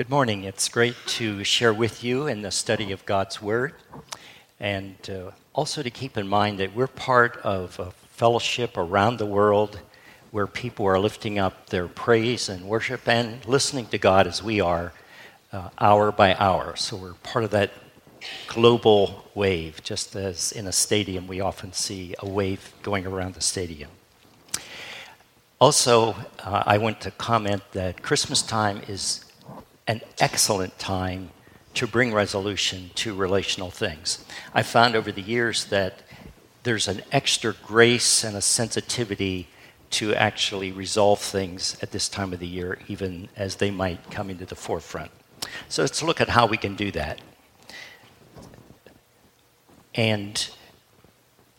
Good morning. It's great to share with you in the study of God's Word, and uh, also to keep in mind that we're part of a fellowship around the world where people are lifting up their praise and worship and listening to God as we are, uh, hour by hour. So we're part of that global wave, just as in a stadium we often see a wave going around the stadium. Also, uh, I want to comment that Christmas time is an excellent time to bring resolution to relational things. I found over the years that there's an extra grace and a sensitivity to actually resolve things at this time of the year, even as they might come into the forefront. So let's look at how we can do that. And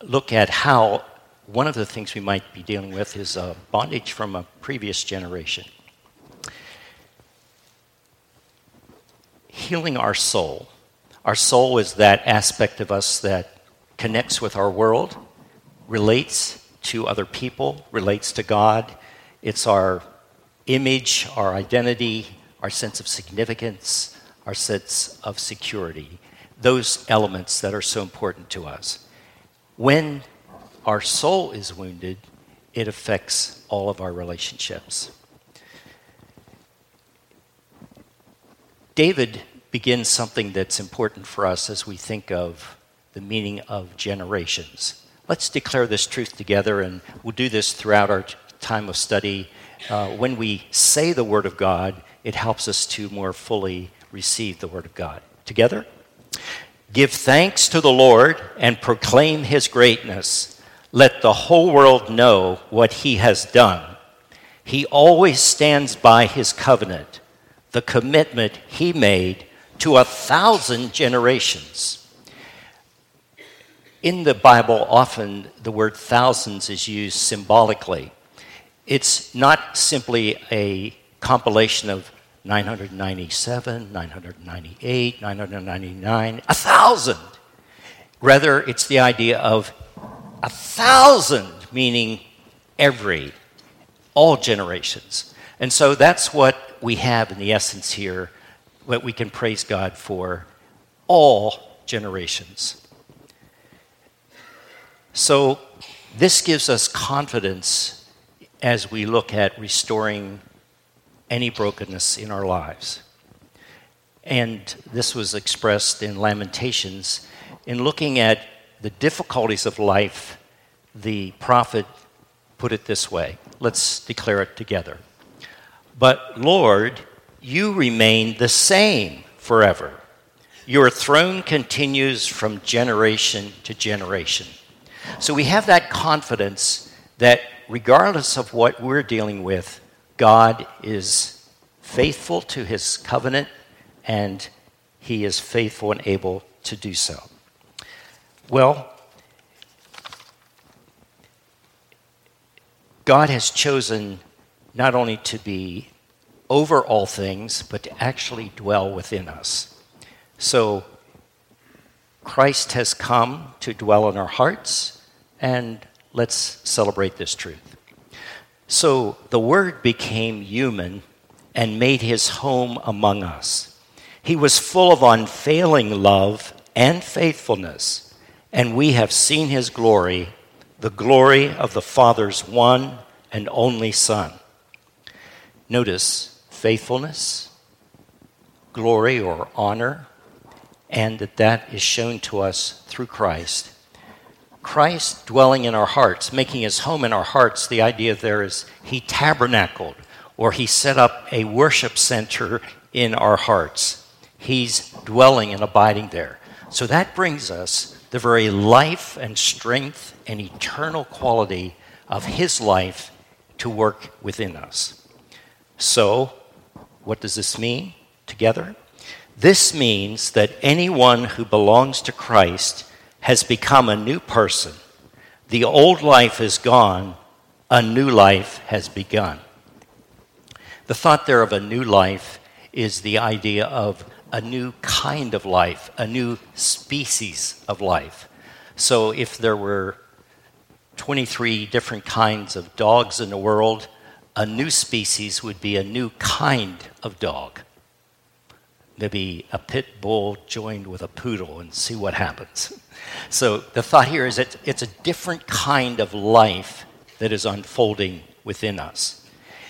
look at how one of the things we might be dealing with is bondage from a previous generation. Healing our soul. Our soul is that aspect of us that connects with our world, relates to other people, relates to God. It's our image, our identity, our sense of significance, our sense of security, those elements that are so important to us. When our soul is wounded, it affects all of our relationships. David begins something that's important for us as we think of the meaning of generations. Let's declare this truth together, and we'll do this throughout our time of study. Uh, when we say the Word of God, it helps us to more fully receive the Word of God. Together? Give thanks to the Lord and proclaim His greatness. Let the whole world know what he has done. He always stands by his covenant, the commitment he made to a thousand generations. In the Bible, often the word thousands is used symbolically. It's not simply a compilation of 997, 998, 999, a thousand. Rather, it's the idea of a thousand, meaning every, all generations. And so that's what we have in the essence here, what we can praise God for all generations. So this gives us confidence as we look at restoring any brokenness in our lives. And this was expressed in Lamentations in looking at the difficulties of life, the prophet put it this way. Let's declare it together. But Lord, you remain the same forever. Your throne continues from generation to generation. So we have that confidence that regardless of what we're dealing with, God is faithful to his covenant and he is faithful and able to do so. Well, God has chosen not only to be over all things, but to actually dwell within us. So, Christ has come to dwell in our hearts, and let's celebrate this truth. So, the Word became human and made his home among us. He was full of unfailing love and faithfulness and we have seen his glory, the glory of the Father's one and only Son. Notice faithfulness, glory or honor, and that that is shown to us through Christ. Christ dwelling in our hearts, making his home in our hearts, the idea there is he tabernacled or he set up a worship center in our hearts. He's dwelling and abiding there. So that brings us the very life and strength and eternal quality of His life to work within us. So, what does this mean together? This means that anyone who belongs to Christ has become a new person. The old life is gone, a new life has begun. The thought there of a new life is the idea of a new kind of life, a new species of life. So if there were 23 different kinds of dogs in the world, a new species would be a new kind of dog. maybe a pit bull joined with a poodle and see what happens. So the thought here is that it's a different kind of life that is unfolding within us.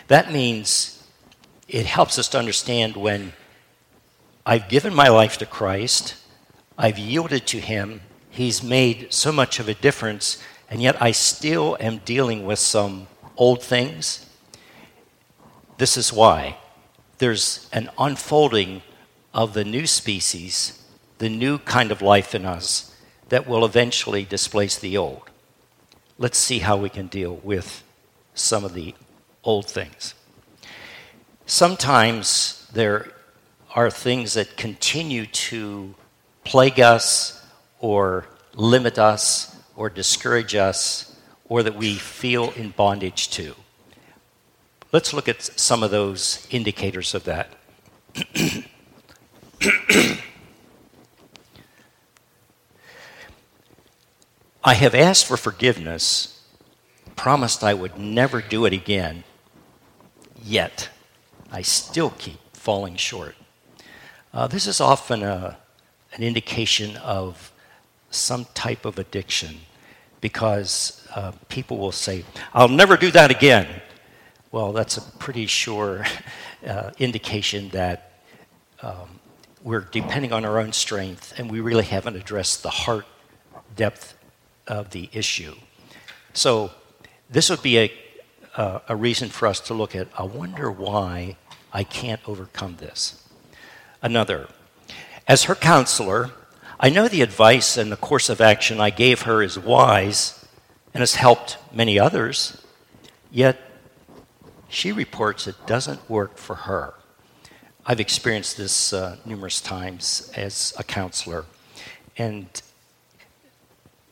That means it helps us to understand when I've given my life to Christ, I've yielded to Him, He's made so much of a difference, and yet I still am dealing with some old things. This is why there's an unfolding of the new species, the new kind of life in us that will eventually displace the old. Let's see how we can deal with some of the old things. Sometimes there are things that continue to plague us or limit us or discourage us or that we feel in bondage to. Let's look at some of those indicators of that. I have asked for forgiveness, promised I would never do it again, yet I still keep falling short. Uh, this is often a, an indication of some type of addiction because uh, people will say, I'll never do that again. Well, that's a pretty sure uh, indication that um, we're depending on our own strength and we really haven't addressed the heart depth of the issue. So, this would be a, uh, a reason for us to look at I wonder why I can't overcome this another. As her counselor, I know the advice and the course of action I gave her is wise and has helped many others, yet she reports it doesn't work for her. I've experienced this uh, numerous times as a counselor, and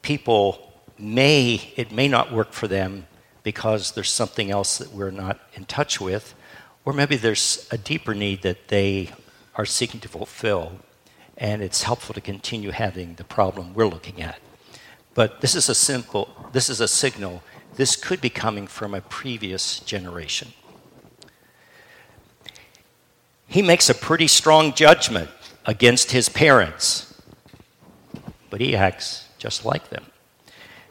people may, it may not work for them because there's something else that we're not in touch with, or maybe there's a deeper need that they are seeking to fulfill. And it's helpful to continue having the problem we're looking at. But this is a simple, this is a signal. This could be coming from a previous generation. He makes a pretty strong judgment against his parents, but he acts just like them.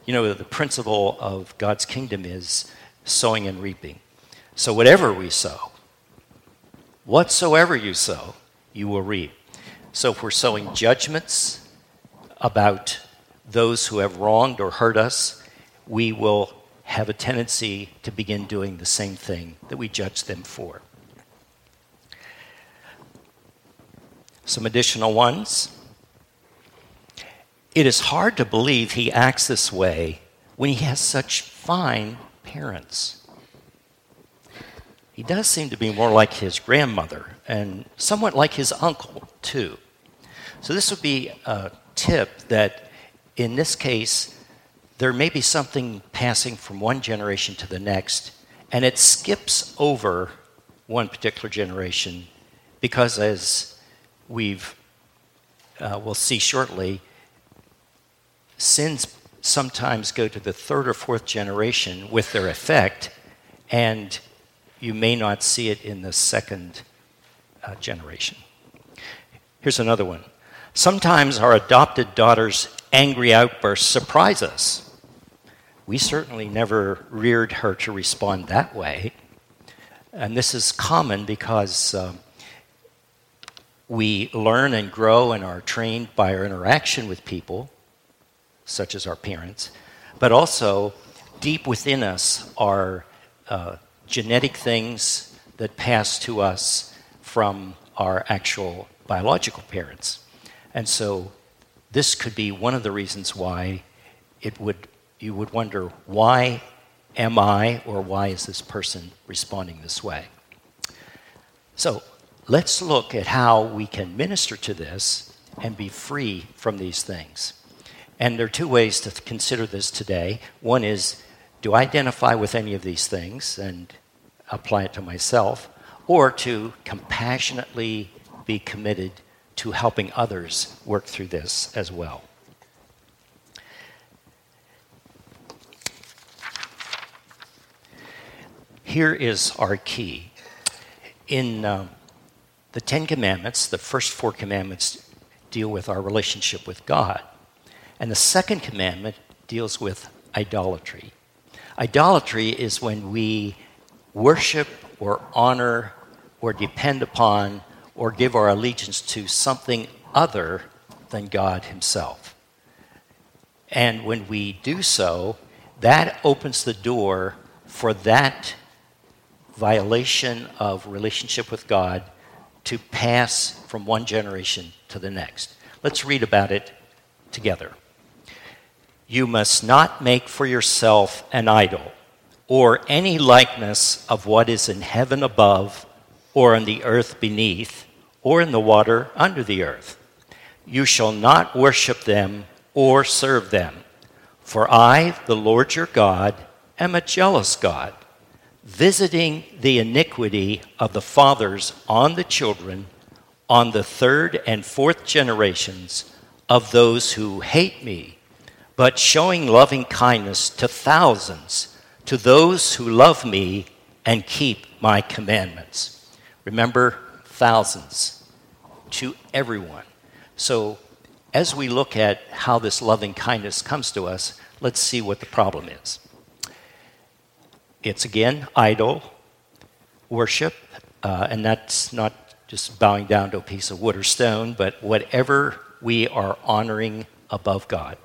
You know, the principle of God's kingdom is sowing and reaping. So, whatever we sow, whatsoever you sow, you will reap. So if we're sowing judgments about those who have wronged or hurt us, we will have a tendency to begin doing the same thing that we judge them for. Some additional ones. It is hard to believe he acts this way when he has such fine parents. He does seem to be more like his grandmother and somewhat like his uncle, too. So, this would be a tip that in this case, there may be something passing from one generation to the next, and it skips over one particular generation because, as we've uh, we'll see shortly, sins sometimes go to the third or fourth generation with their effect, and you may not see it in the second uh, generation. Here's another one. Sometimes our adopted daughter's angry outbursts surprise us. We certainly never reared her to respond that way. And this is common because uh, we learn and grow and are trained by our interaction with people, such as our parents, but also deep within us are uh, genetic things that pass to us from our actual biological parents. And so this could be one of the reasons why it would you would wonder why am I or why is this person responding this way? So let's look at how we can minister to this and be free from these things. And there are two ways to consider this today. One is do I identify with any of these things and apply it to myself? Or to compassionately be committed to helping others work through this as well. Here is our key. In uh, the Ten Commandments, the first four commandments, deal with our relationship with God. And the second commandment deals with idolatry. Idolatry is when we worship or honor or depend upon or give our allegiance to something other than God Himself. And when we do so, that opens the door for that violation of relationship with God to pass from one generation to the next. Let's read about it together. You must not make for yourself an idol or any likeness of what is in heaven above or on the earth beneath or in the water under the earth. You shall not worship them or serve them. For I, the Lord your God, am a jealous God, visiting the iniquity of the fathers on the children, on the third and fourth generations of those who hate me, but showing loving kindness to thousands, to those who love me and keep my commandments. Remember, thousands, to everyone. So as we look at how this loving kindness comes to us, let's see what the problem is. It's again idol worship, uh, and that's not just bowing down to a piece of wood or stone, but whatever we are honoring above God.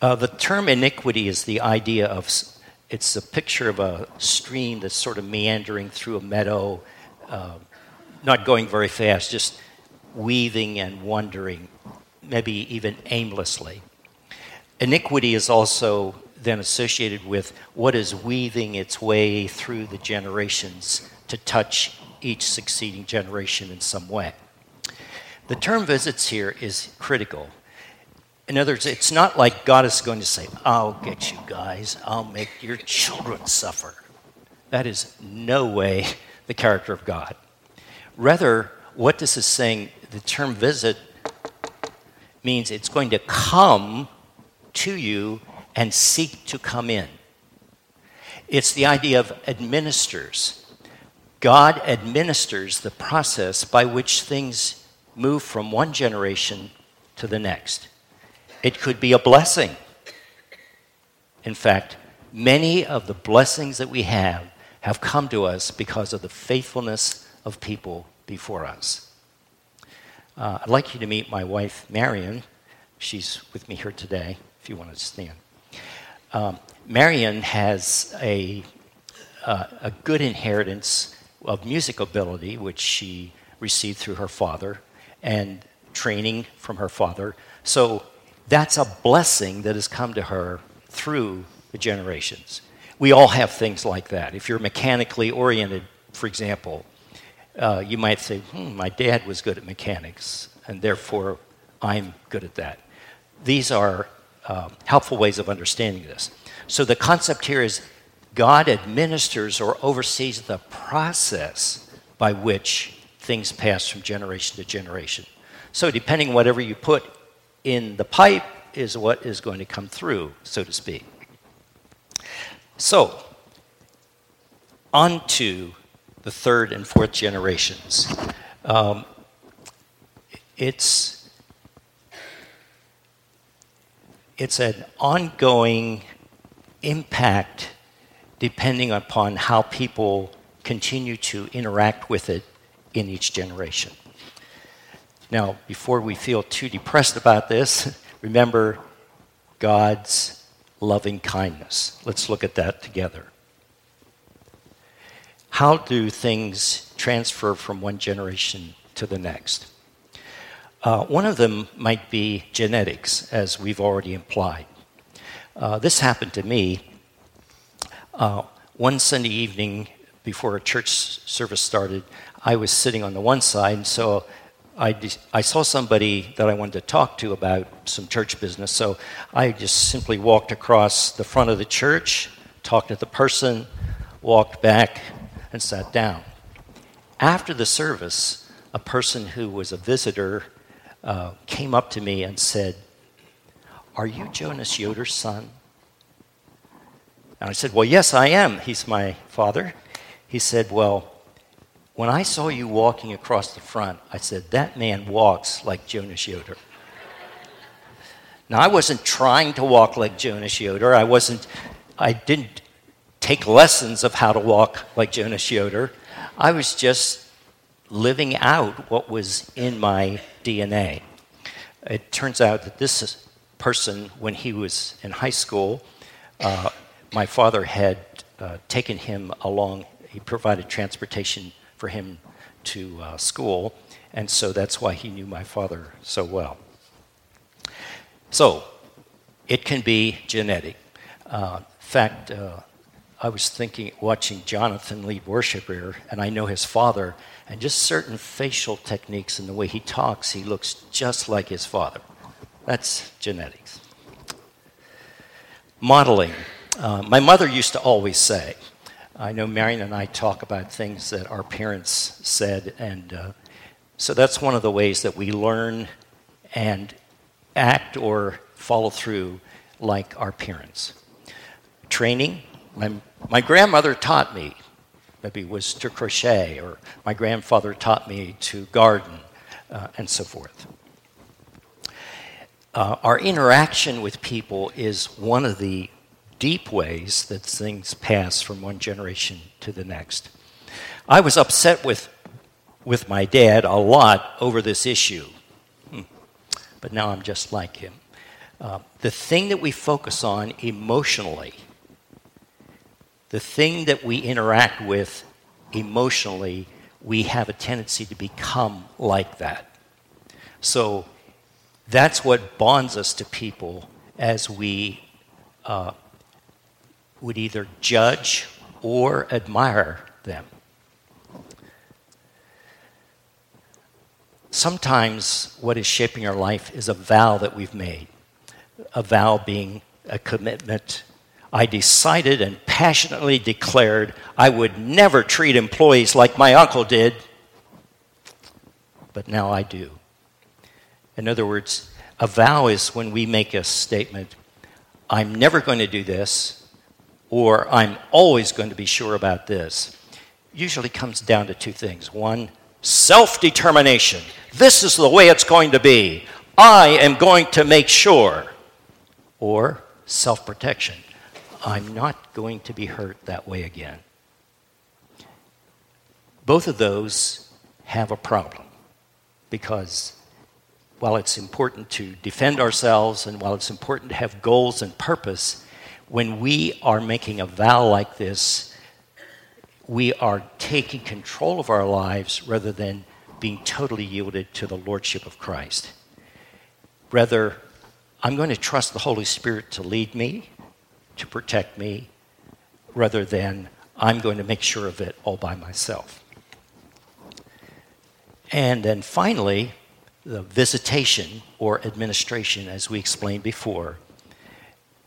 Uh, the term iniquity is the idea of it's a picture of a stream that's sort of meandering through a meadow, uh, not going very fast, just weaving and wandering maybe even aimlessly. Iniquity is also then associated with what is weaving its way through the generations to touch each succeeding generation in some way. The term visits here is critical. In other words, it's not like God is going to say, I'll get you guys, I'll make your children suffer. That is no way the character of God. Rather, what this is saying, the term visit means it's going to come to you and seek to come in. It's the idea of administers. God administers the process by which things move from one generation to the next. It could be a blessing. In fact, many of the blessings that we have have come to us because of the faithfulness of people before us. Uh, I'd like you to meet my wife, Marion. She's with me here today, if you want to stand. Um, Marion has a, uh, a good inheritance of music ability, which she received through her father, and training from her father. So that's a blessing that has come to her through the generations. We all have things like that. If you're mechanically oriented, for example, uh, you might say, hmm, my dad was good at mechanics, and therefore I'm good at that. These are uh, helpful ways of understanding this. So the concept here is God administers or oversees the process by which things pass from generation to generation. So depending whatever you put in the pipe is what is going to come through, so to speak. So, on to the third and fourth generations. Um, it's it's an ongoing impact depending upon how people continue to interact with it in each generation. Now, before we feel too depressed about this, remember God's loving kindness. Let's look at that together. How do things transfer from one generation to the next? Uh, one of them might be genetics, as we've already implied. Uh, this happened to me uh, one Sunday evening before a church service started. I was sitting on the one side, so I, I saw somebody that I wanted to talk to about some church business. So I just simply walked across the front of the church, talked to the person, walked back, and sat down. After the service, a person who was a visitor uh, came up to me and said, Are you Jonas Yoder's son? And I said, Well, yes, I am. He's my father. He said, Well, when I saw you walking across the front, I said, That man walks like Jonas Yoder. now, I wasn't trying to walk like Jonas Yoder. I wasn't, I didn't take lessons of how to walk like Jonas Yoder. I was just living out what was in my DNA. It turns out that this person, when he was in high school, uh, my father had uh, taken him along, he provided transportation for him to uh, school, and so that's why he knew my father so well. So, it can be genetic. Uh, in fact, uh, I was thinking, watching Jonathan lead worship here, and I know his father, and just certain facial techniques and the way he talks, he looks just like his father. That's genetics. Modeling. Uh, my mother used to always say, I know Marion and I talk about things that our parents said, and uh, so that's one of the ways that we learn and act or follow through like our parents. Training. My, my grandmother taught me, maybe was to crochet, or my grandfather taught me to garden, uh, and so forth. Uh, our interaction with people is one of the deep ways that things pass from one generation to the next. I was upset with, with my dad a lot over this issue, hmm. but now I'm just like him. Uh, the thing that we focus on emotionally, the thing that we interact with emotionally, we have a tendency to become like that. So that's what bonds us to people as we uh, would either judge or admire them. Sometimes what is shaping our life is a vow that we've made, a vow being a commitment. I decided and passionately declared I would never treat employees like my uncle did, but now I do. In other words, a vow is when we make a statement I'm never going to do this, or I'm always going to be sure about this, usually comes down to two things. One, self determination. This is the way it's going to be. I am going to make sure. Or self protection. I'm not going to be hurt that way again. Both of those have a problem because while it's important to defend ourselves and while it's important to have goals and purpose, when we are making a vow like this, we are taking control of our lives rather than being totally yielded to the Lordship of Christ. Rather, I'm going to trust the Holy Spirit to lead me, to protect me, rather than I'm going to make sure of it all by myself. And then finally, the visitation or administration, as we explained before,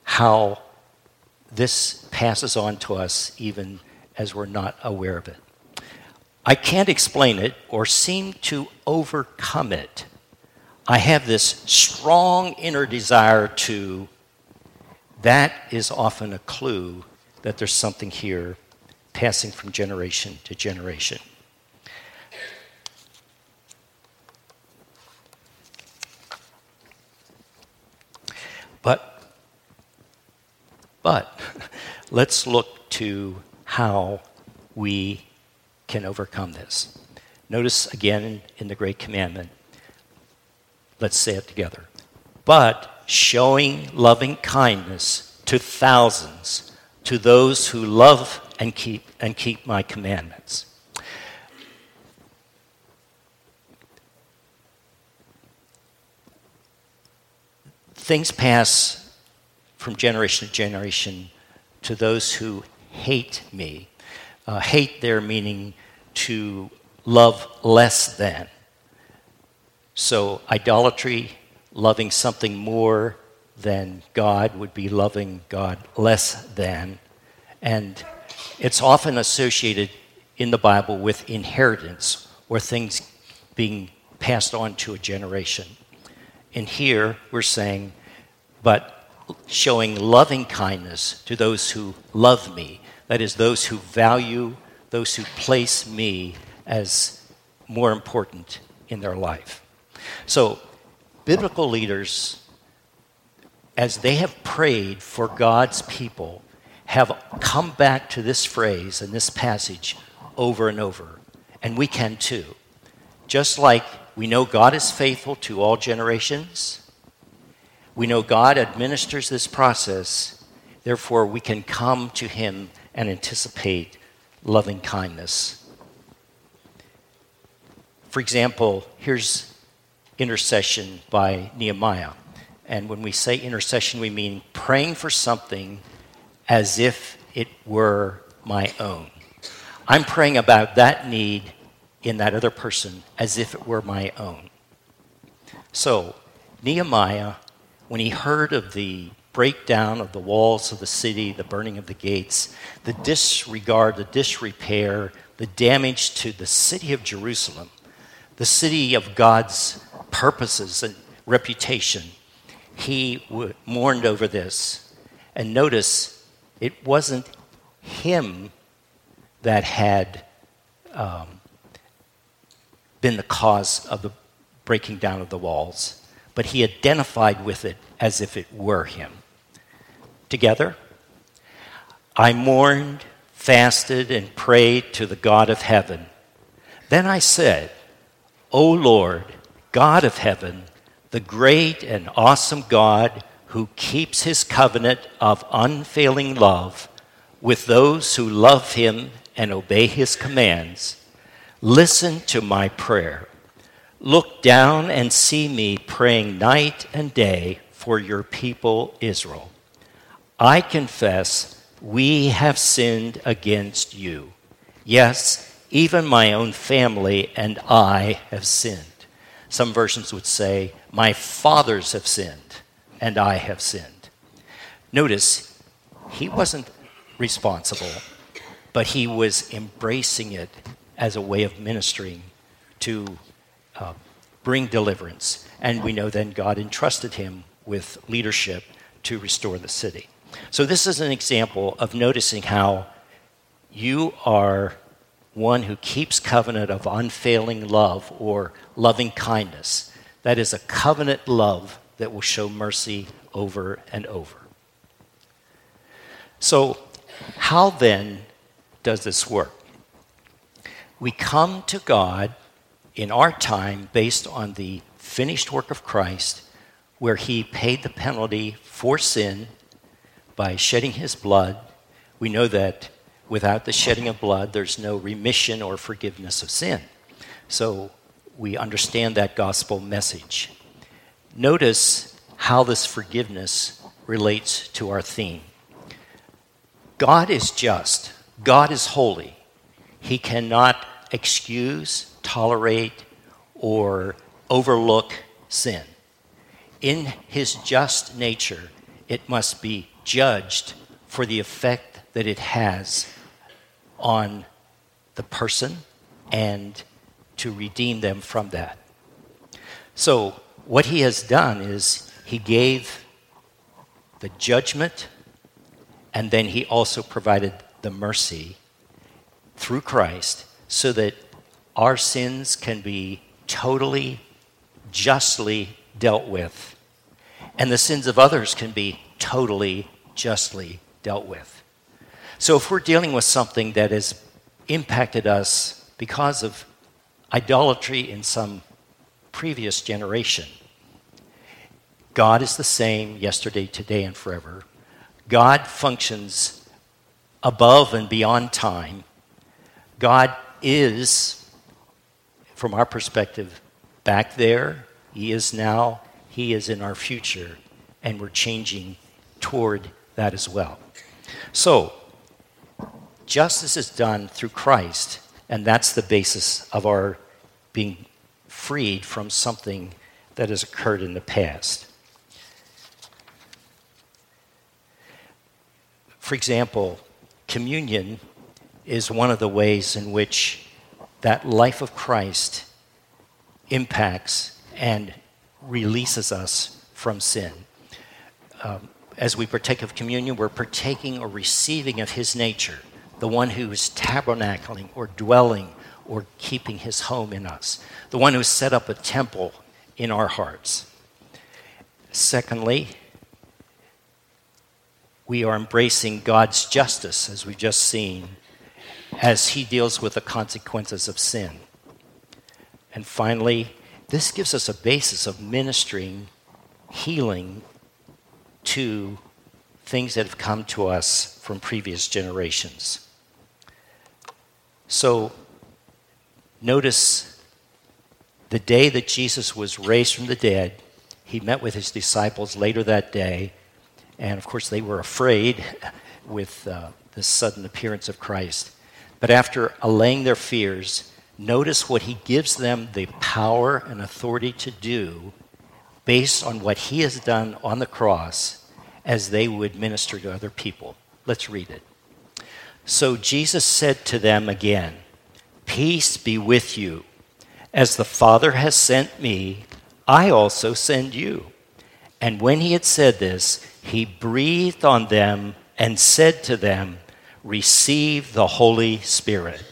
how this passes on to us even as we're not aware of it. I can't explain it or seem to overcome it. I have this strong inner desire to, that is often a clue that there's something here passing from generation to generation. But but let's look to how we can overcome this. Notice again in the Great Commandment, let's say it together. But showing loving kindness to thousands, to those who love and keep, and keep my commandments. Things pass from generation to generation to those who hate me. Uh, hate there meaning to love less than. So, idolatry, loving something more than God, would be loving God less than. And it's often associated in the Bible with inheritance or things being passed on to a generation. And here we're saying, but showing loving kindness to those who love me, that is, those who value, those who place me as more important in their life. So, biblical leaders, as they have prayed for God's people, have come back to this phrase and this passage over and over. And we can too. Just like we know God is faithful to all generations, we know God administers this process, therefore, we can come to Him and anticipate loving kindness. For example, here's intercession by Nehemiah. And when we say intercession, we mean praying for something as if it were my own. I'm praying about that need in that other person as if it were my own. So, Nehemiah, when he heard of the breakdown of the walls of the city, the burning of the gates, the disregard, the disrepair, the damage to the city of Jerusalem, the city of God's purposes and reputation, he mourned over this. And notice, it wasn't him that had um, been the cause of the breaking down of the walls, but he identified with it as if it were him. Together, I mourned, fasted, and prayed to the God of heaven. Then I said, O Lord, God of heaven, the great and awesome God who keeps his covenant of unfailing love with those who love him and obey his commands, listen to my prayer. Look down and see me praying night and day for your people Israel. I confess we have sinned against you. Yes, even my own family and I have sinned. Some versions would say, My fathers have sinned, and I have sinned. Notice, he wasn't responsible, but he was embracing it as a way of ministering to uh, bring deliverance. And we know then God entrusted him with leadership to restore the city. So, this is an example of noticing how you are one who keeps covenant of unfailing love or loving kindness. That is a covenant love that will show mercy over and over. So, how then does this work? We come to God in our time based on the finished work of Christ, where he paid the penalty for sin by shedding his blood. We know that without the shedding of blood, there's no remission or forgiveness of sin. So we understand that gospel message. Notice how this forgiveness relates to our theme. God is just, God is holy. He cannot excuse, tolerate, or overlook sin. In his just nature, it must be judged for the effect that it has on the person and to redeem them from that. So, what he has done is he gave the judgment and then he also provided the mercy through Christ so that our sins can be totally, justly dealt with, and the sins of others can be totally, justly dealt with. So if we're dealing with something that has impacted us because of idolatry in some previous generation, God is the same yesterday, today, and forever. God functions above and beyond time. God is, from our perspective, back there. He is now. He is in our future. And we're changing toward that as well. So, Justice is done through Christ, and that's the basis of our being freed from something that has occurred in the past. For example, communion is one of the ways in which that life of Christ impacts and releases us from sin. Um, as we partake of communion, we're partaking or receiving of his nature the one who is tabernacling or dwelling or keeping his home in us, the one who set up a temple in our hearts. Secondly, we are embracing God's justice, as we've just seen, as he deals with the consequences of sin. And finally, this gives us a basis of ministering, healing to things that have come to us from previous generations. So, notice the day that Jesus was raised from the dead, he met with his disciples later that day, and of course, they were afraid with uh, the sudden appearance of Christ. But after allaying their fears, notice what he gives them the power and authority to do based on what he has done on the cross as they would minister to other people. Let's read it. So Jesus said to them again, Peace be with you. As the Father has sent me, I also send you. And when he had said this, he breathed on them and said to them, Receive the Holy Spirit.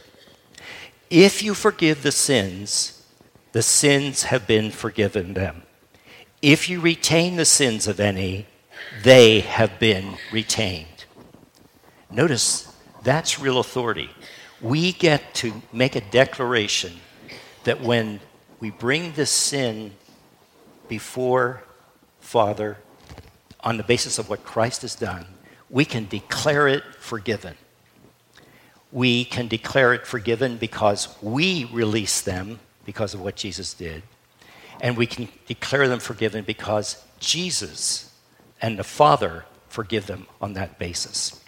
If you forgive the sins, the sins have been forgiven them. If you retain the sins of any, they have been retained. Notice that's real authority. We get to make a declaration that when we bring this sin before Father on the basis of what Christ has done, we can declare it forgiven. We can declare it forgiven because we release them because of what Jesus did. And we can declare them forgiven because Jesus and the Father forgive them on that basis.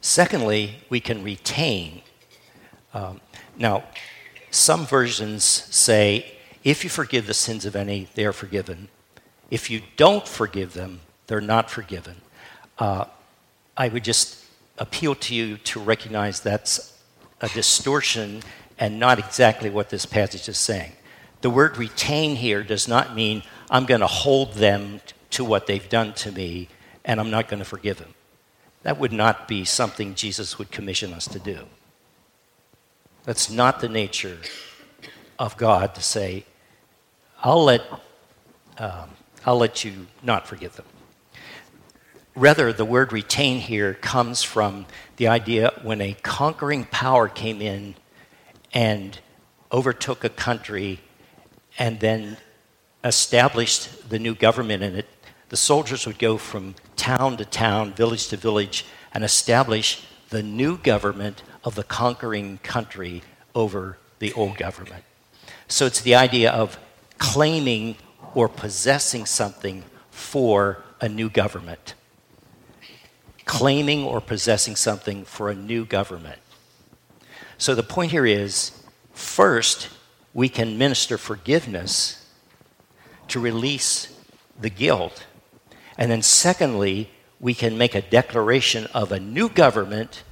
Secondly, we can retain. Um, now, some versions say, if you forgive the sins of any, they are forgiven. If you don't forgive them, they're not forgiven. Uh, I would just appeal to you to recognize that's a distortion and not exactly what this passage is saying. The word retain here does not mean I'm going to hold them to what they've done to me and I'm not going to forgive them. That would not be something Jesus would commission us to do. That's not the nature of God to say, I'll let, um, I'll let you not forgive them. Rather, the word retain here comes from the idea when a conquering power came in and overtook a country and then established the new government in it, the soldiers would go from town to town, village to village, and establish the new government of the conquering country over the old government. So it's the idea of claiming or possessing something for a new government. Claiming or possessing something for a new government. So the point here is first, we can minister forgiveness to release the guilt and then, secondly, we can make a declaration of a new government,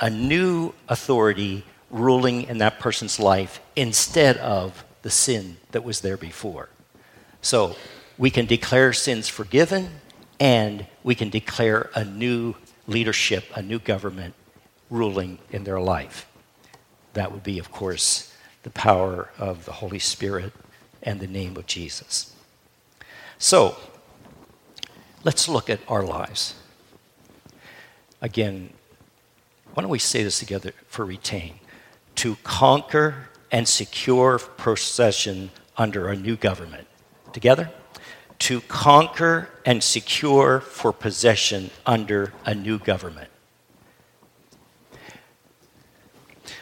a new authority ruling in that person's life instead of the sin that was there before. So we can declare sins forgiven and we can declare a new leadership, a new government ruling in their life. That would be, of course, the power of the Holy Spirit and the name of Jesus. So, Let's look at our lives. Again, why don't we say this together for retain? To conquer and secure possession under a new government. Together? To conquer and secure for possession under a new government.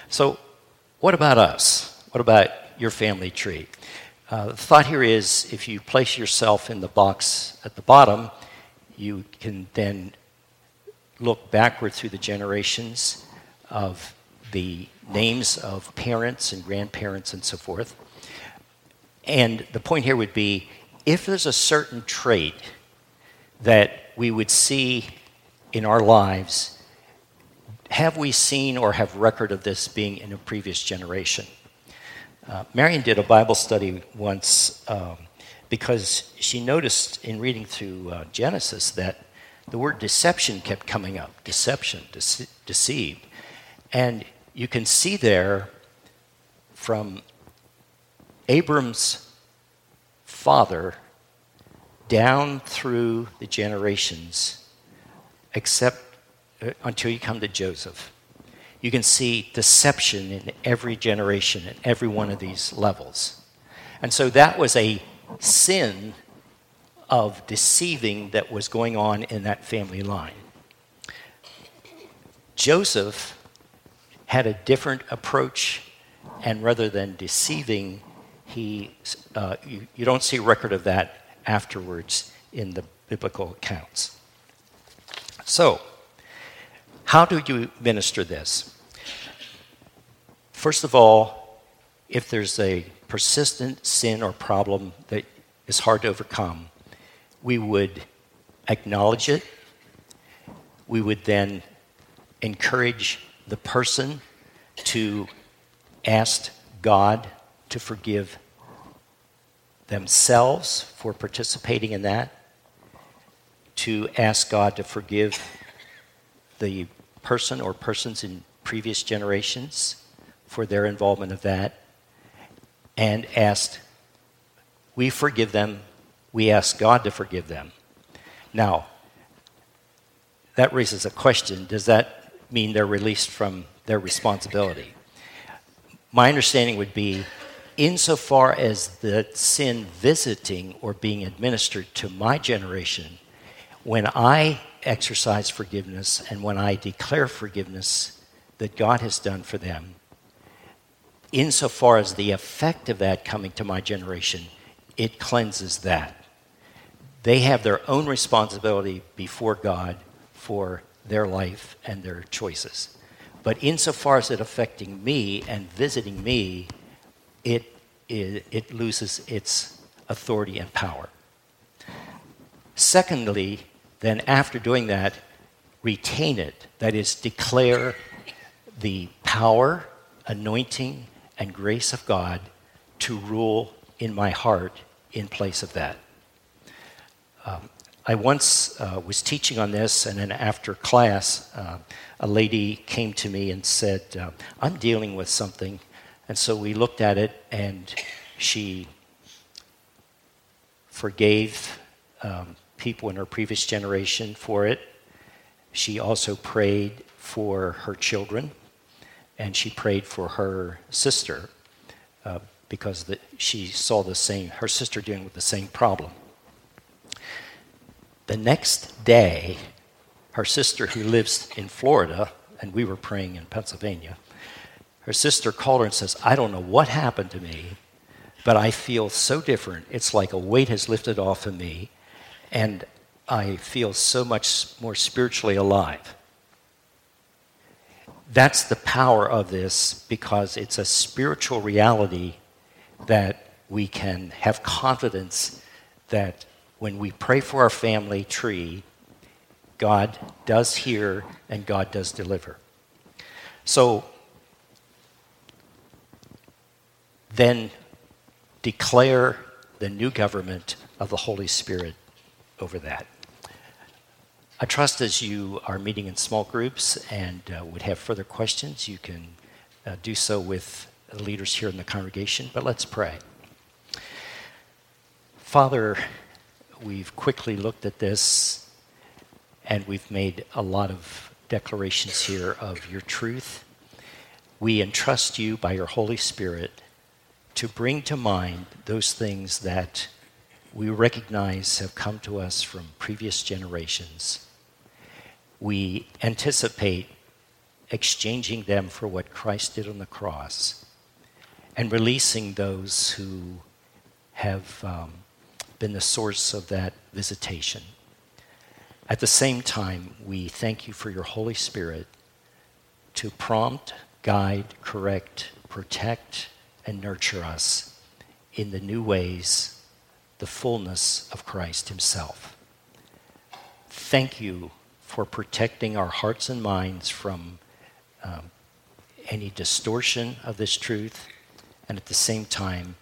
So, what about us? What about your family tree? Uh, the thought here is if you place yourself in the box at the bottom, you can then look backward through the generations of the names of parents and grandparents and so forth. And the point here would be if there's a certain trait that we would see in our lives, have we seen or have record of this being in a previous generation? Uh, Marion did a Bible study once um, because she noticed in reading through uh, Genesis that the word deception kept coming up deception, dece- deceived. And you can see there from Abram's father down through the generations, except uh, until you come to Joseph. You can see deception in every generation, at every one of these levels. And so that was a sin of deceiving that was going on in that family line. Joseph had a different approach, and rather than deceiving, he, uh, you, you don't see record of that afterwards in the biblical accounts. So, how do you minister this? First of all, if there's a persistent sin or problem that is hard to overcome, we would acknowledge it. We would then encourage the person to ask God to forgive themselves for participating in that, to ask God to forgive the person or persons in previous generations for their involvement of that, and asked, We forgive them, we ask God to forgive them. Now, that raises a question Does that mean they're released from their responsibility. My understanding would be insofar as the sin visiting or being administered to my generation, when I exercise forgiveness and when I declare forgiveness that God has done for them, insofar as the effect of that coming to my generation, it cleanses that. They have their own responsibility before God for their life and their choices. But insofar as it affecting me and visiting me, it, it, it loses its authority and power. Secondly, then after doing that, retain it. That is, declare the power, anointing, and grace of God to rule in my heart in place of that. Um, I once uh, was teaching on this, and then after class, uh, a lady came to me and said, uh, I'm dealing with something. And so we looked at it, and she forgave um, people in her previous generation for it. She also prayed for her children, and she prayed for her sister uh, because the, she saw the same, her sister dealing with the same problem. The next day, her sister, who lives in Florida, and we were praying in Pennsylvania, her sister called her and says, I don't know what happened to me, but I feel so different. It's like a weight has lifted off of me, and I feel so much more spiritually alive. That's the power of this because it's a spiritual reality that we can have confidence that when we pray for our family tree, God does hear and God does deliver. So then declare the new government of the Holy Spirit over that. I trust as you are meeting in small groups and uh, would have further questions, you can uh, do so with the leaders here in the congregation. But let's pray. Father, we've quickly looked at this and we've made a lot of declarations here of your truth. We entrust you by your Holy Spirit to bring to mind those things that we recognize have come to us from previous generations. We anticipate exchanging them for what Christ did on the cross and releasing those who have um, been the source of that visitation. At the same time, we thank you for your Holy Spirit to prompt, guide, correct, protect, and nurture us in the new ways, the fullness of Christ Himself. Thank you for protecting our hearts and minds from um, any distortion of this truth, and at the same time,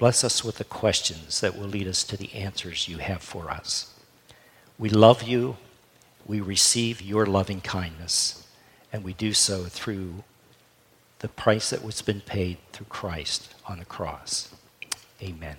Bless us with the questions that will lead us to the answers you have for us. We love you. We receive your loving kindness. And we do so through the price that was been paid through Christ on the cross. Amen.